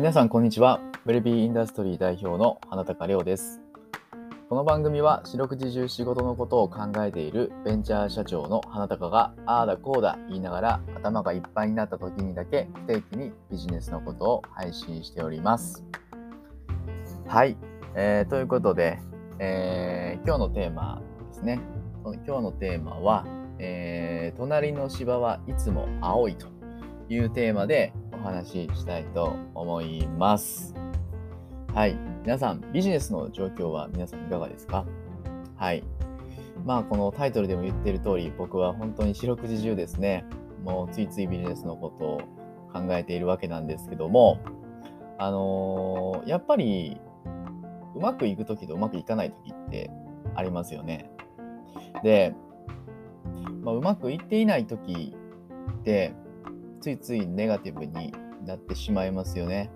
皆さんこんにちは。ウェルビーインダストリー代表の花高亮です。この番組は四六時中仕事のことを考えているベンチャー社長の花高がああだこうだ言いながら頭がいっぱいになった時にだけ不定期にビジネスのことを配信しております。はい。えーということで、えー今日のテーマですね。今日のテーマは、えー隣の芝はいつも青いというテーマでお話ししたいと思います。はい。皆さん、ビジネスの状況は皆さんいかがですか？はい。まあ、このタイトルでも言っている通り、僕は本当に四六時中ですね、もうついついビジネスのことを考えているわけなんですけども、あのーやっぱり、うまくいくときとうまくいかないときってありますよね。で、まあ、うまくいっていないときって、ついついネガティブになってしまいますよね。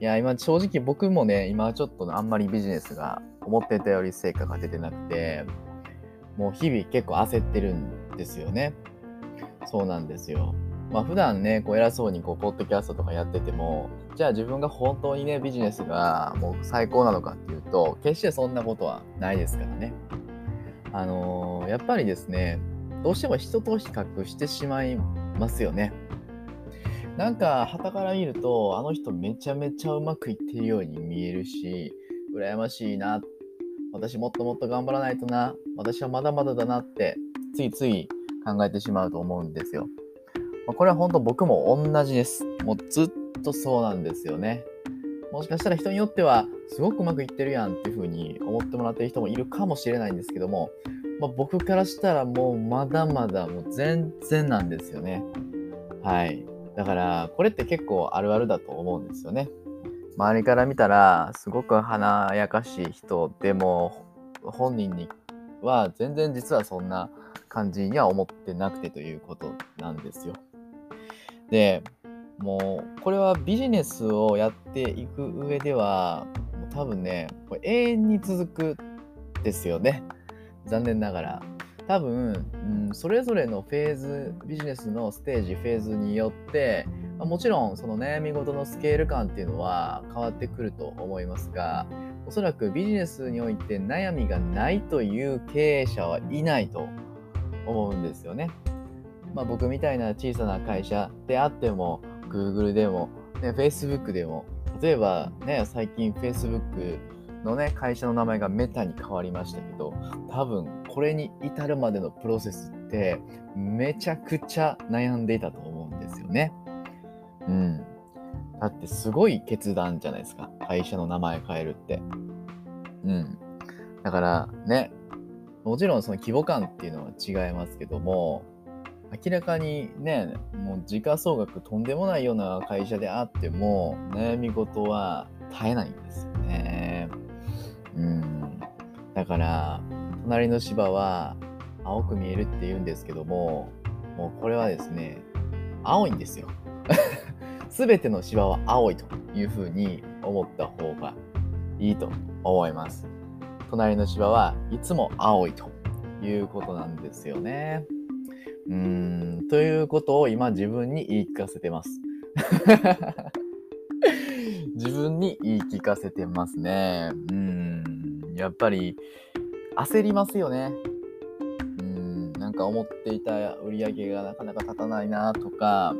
いや、今正直僕もね、今ちょっとあんまりビジネスが思ってたより成果が出てなくて、もう日々結構焦ってるんですよね。そうなんですよ。まあ普段ね、こう偉そうにこう、ポッドキャストとかやってても、じゃあ自分が本当にね、ビジネスがもう最高なのかっていうと、決してそんなことはないですからね。あのーやっぱりですね、どうしても人と比較してしまいますよね。なんか、旗から見ると、あの人めちゃめちゃうまくいってるように見えるし、羨ましいな。私もっともっと頑張らないとな。私はまだまだだなって、ついつい考えてしまうと思うんですよ。まあこれは本当僕も同じです。もうずっとそうなんですよね。もしかしたら人によっては、すごくうまくいってるやんっていう風に思ってもらってる人もいるかもしれないんですけども、まあ、僕からしたらもうまだまだもう全然なんですよね。はい。だから、これって結構あるあるだと思うんですよね。周りから見たら、すごく華やかしい人でも、本人には全然実はそんな感じには思ってなくてということなんですよ。で、もう、これはビジネスをやっていく上では、多分ね、これ永遠に続くですよね。残念ながら。多分、うん、それぞれのフェーズ、ビジネスのステージ、フェーズによって、まあもちろんその悩み事のスケール感っていうのは変わってくると思いますが、おそらくビジネスにおいて悩みがないという経営者はいないと思うんですよね。まあ、僕みたいな小さな会社であっても、Google でも、ね、Facebook でも、例えばね、最近 Facebook のね、会社の名前がメタに変わりましたけど、多分これに至るまでのプロセスってめちゃくちゃ悩んでいたと思うんですよね。うん。だってすごい決断じゃないですか。会社の名前変えるって。うん。だからね、もちろんその規模感っていうのは違いますけども、明らかにね、もう時価総額とんでもないような会社であっても、悩み事は絶えないんですよ。うん。だから、隣の芝は青く見えるって言うんですけども、もうこれはですね、青いんですよ。すべての芝は青いというふうに思った方がいいと思います。隣の芝はいつも青いということなんですよね。うん、ということを今自分に言い聞かせてます。自分に言い聞かせてますね。うん、やっぱり焦りますよね。うん、なんか思っていた売り上げがなかなか立たないなとか、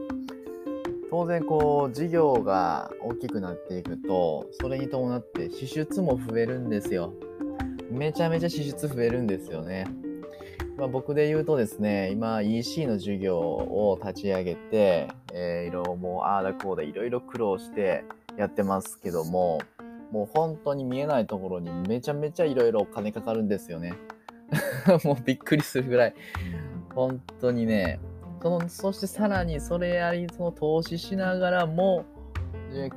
当然こう事業が大きくなっていくと、それに伴って支出も増えるんですよ。めちゃめちゃ支出増えるんですよね。まあ、僕で言うとですね、今 EC の授業を立ち上げて、えー、いろいろもうああだこうだいろいろ苦労してやってますけども、もう本当に見えないところにめちゃめちゃいろいろお金かかるんですよね。もうびっくりするぐらい。本当にね、そのそしてさらにそれやり、その投資しながらも、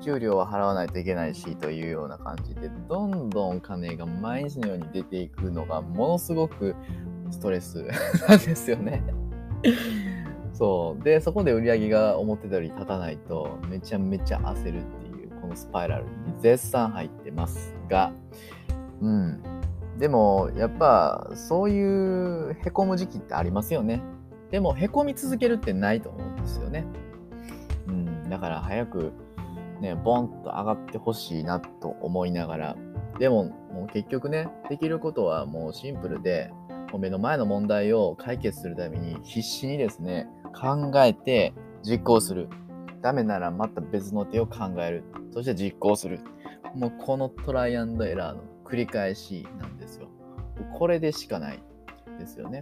給料は払わないといけないしというような感じで、どんどん金が毎日のように出ていくのがものすごくストレス なんですよね。そう。で、そこで売り上げが思ってたより立たないと、めちゃめちゃ焦るっていう、のスパイラルに絶賛入ってますが、うん。でも、やっぱ、そういう凹む時期ってありますよね。でも、凹み続けるってないと思うんですよね。うん。だから、早く、ね、ボンと上がってほしいなと思いながら、でも、もう結局ね、できることはもうシンプルで、もう目の前の問題を解決するために必死にですね、考えて実行する。ダメならまた別の手を考える。そして実行する。もうこのトライアンドエラーの繰り返しなんですよ。これでしかないですよね。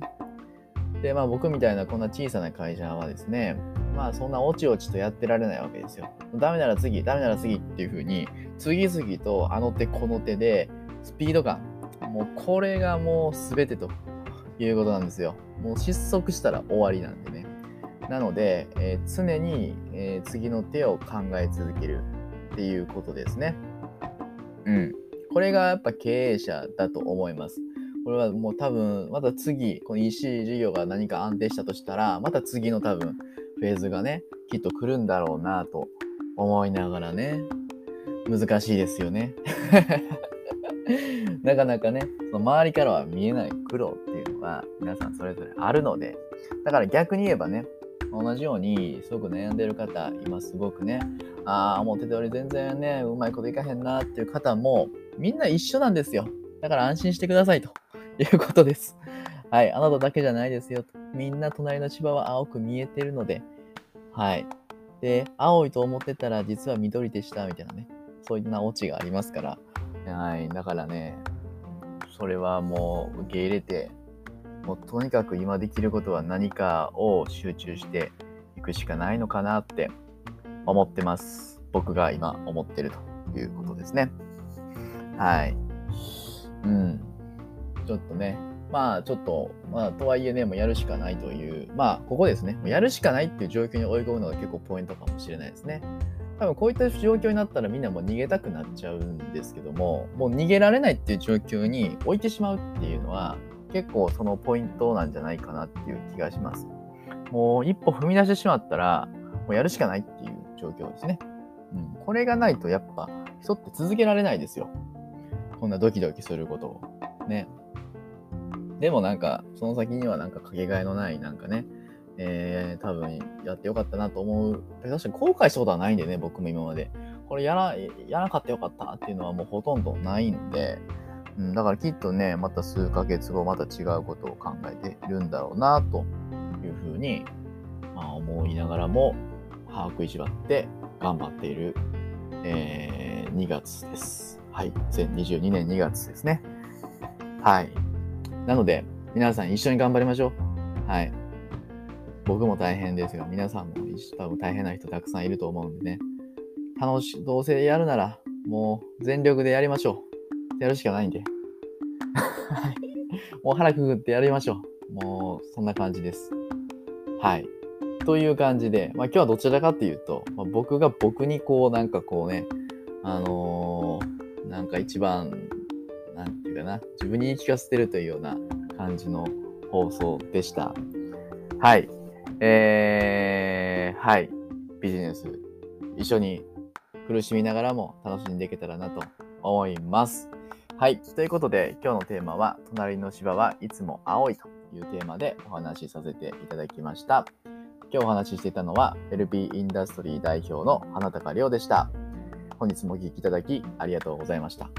で、まあ僕みたいなこんな小さな会社はですね、まあそんなおちおちとやってられないわけですよ。ダメなら次、ダメなら次っていう風に、次々とあの手この手で、スピード感、もうこれがもう全てということなんですよ。もう失速したら終わりなんでね。なので、えー、常に、えー、次の手を考え続けるっていうことですね。うん。これがやっぱ経営者だと思います。これはもう多分、また次、この EC 事業が何か安定したとしたら、また次の多分、フェーズがね、きっと来るんだろうなと思いながらね、難しいですよね。なかなかね、その周りからは見えない苦労っていうのは皆さんそれぞれあるので、だから逆に言えばね、同じようにすごく悩んでる方、今すごくね、ああ、思ってたより全然ね、うまいこといかへんなっていう方も、みんな一緒なんですよ。だから安心してくださいと いうことです。はい、あなただけじゃないですよ。みんな隣の芝は青く見えてるので、はい。で、青いと思ってたら実は緑でしたみたいなね、そういうなオチがありますから、はい。だからね、それはもう受け入れて、もうとにかく今できることは何かを集中していくしかないのかなって思ってます。僕が今思ってるということですね。はい。うん。ちょっとね、まあちょっと、まあとはいえね、もうやるしかないという、まあここですね、もうやるしかないっていう状況に追い込むのが結構ポイントかもしれないですね。多分こういった状況になったらみんなもう逃げたくなっちゃうんですけども、もう逃げられないっていう状況に置いてしまうっていうのは結構そのポイントなんじゃないかなっていう気がします。もう一歩踏み出してしまったら、もうやるしかないっていう状況ですね。うん、これがないとやっぱ人って続けられないですよ。こんなドキドキすることを。ね。でもなんか、その先にはなんかかけがえのないなんかね、えー、多分やってよかったなと思う。確かに後悔したことはないんでね、僕も今まで。これやら、やらなかったよかったっていうのはもうほとんどないんで、うん、だからきっとね、また数ヶ月後、また違うことを考えているんだろうな、というふうに、まあ、思いながらも、把握いじばって頑張っている、えー、2月です。はい。2022年2月ですね。はい。なので、皆さん一緒に頑張りましょう。はい。僕も大変ですが、皆さんも多分大変な人たくさんいると思うんでね。楽し、どうせやるなら、もう全力でやりましょう。やるしかないんで。はい もう腹くぐってやりましょう。もう、そんな感じです。はい。という感じで、まあ今日はどちらかっていうと、まあ、僕が僕にこう、なんかこうね、あのー、なんか一番なんていうかな、自分に言い聞かせてるというような感じの放送でした。はい。えー、はい。ビジネス、一緒に苦しみながらも楽しんでいけたらなと思います。はい。ということで、今日のテーマは、隣の芝はいつも青いというテーマでお話しさせていただきました。今日お話ししていたのは、LP インダストリー代表の花高亮でした。本日もお聴きいただきありがとうございました。